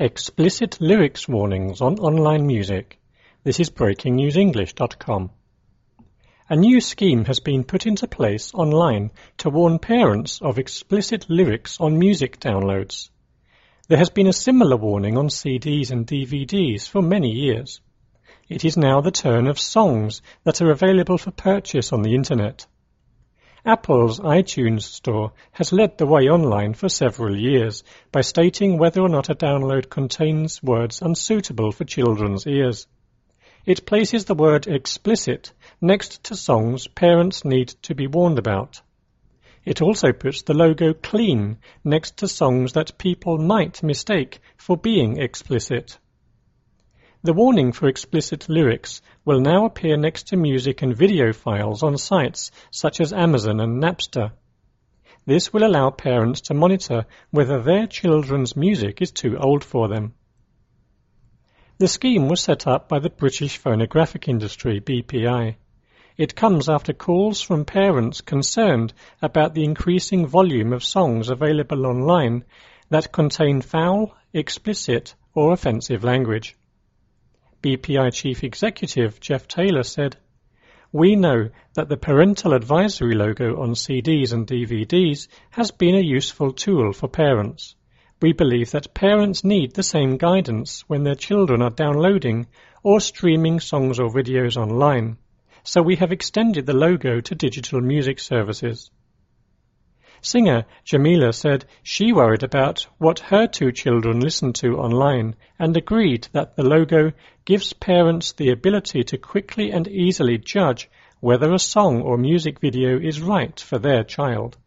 Explicit lyrics warnings on online music. This is breakingnewsenglish.com. A new scheme has been put into place online to warn parents of explicit lyrics on music downloads. There has been a similar warning on CDs and DVDs for many years. It is now the turn of songs that are available for purchase on the internet. Apple's iTunes Store has led the way online for several years by stating whether or not a download contains words unsuitable for children's ears. It places the word explicit next to songs parents need to be warned about. It also puts the logo clean next to songs that people might mistake for being explicit. The warning for explicit lyrics will now appear next to music and video files on sites such as Amazon and Napster. This will allow parents to monitor whether their children's music is too old for them. The scheme was set up by the British phonographic industry, BPI. It comes after calls from parents concerned about the increasing volume of songs available online that contain foul, explicit, or offensive language. BPI Chief Executive Geoff Taylor said, We know that the parental advisory logo on CDs and DVDs has been a useful tool for parents. We believe that parents need the same guidance when their children are downloading or streaming songs or videos online, so we have extended the logo to digital music services. Singer Jamelia said she worried about what her two children listened to online and agreed that the logo gives parents the ability to quickly and easily judge whether a song or music video is right for their child.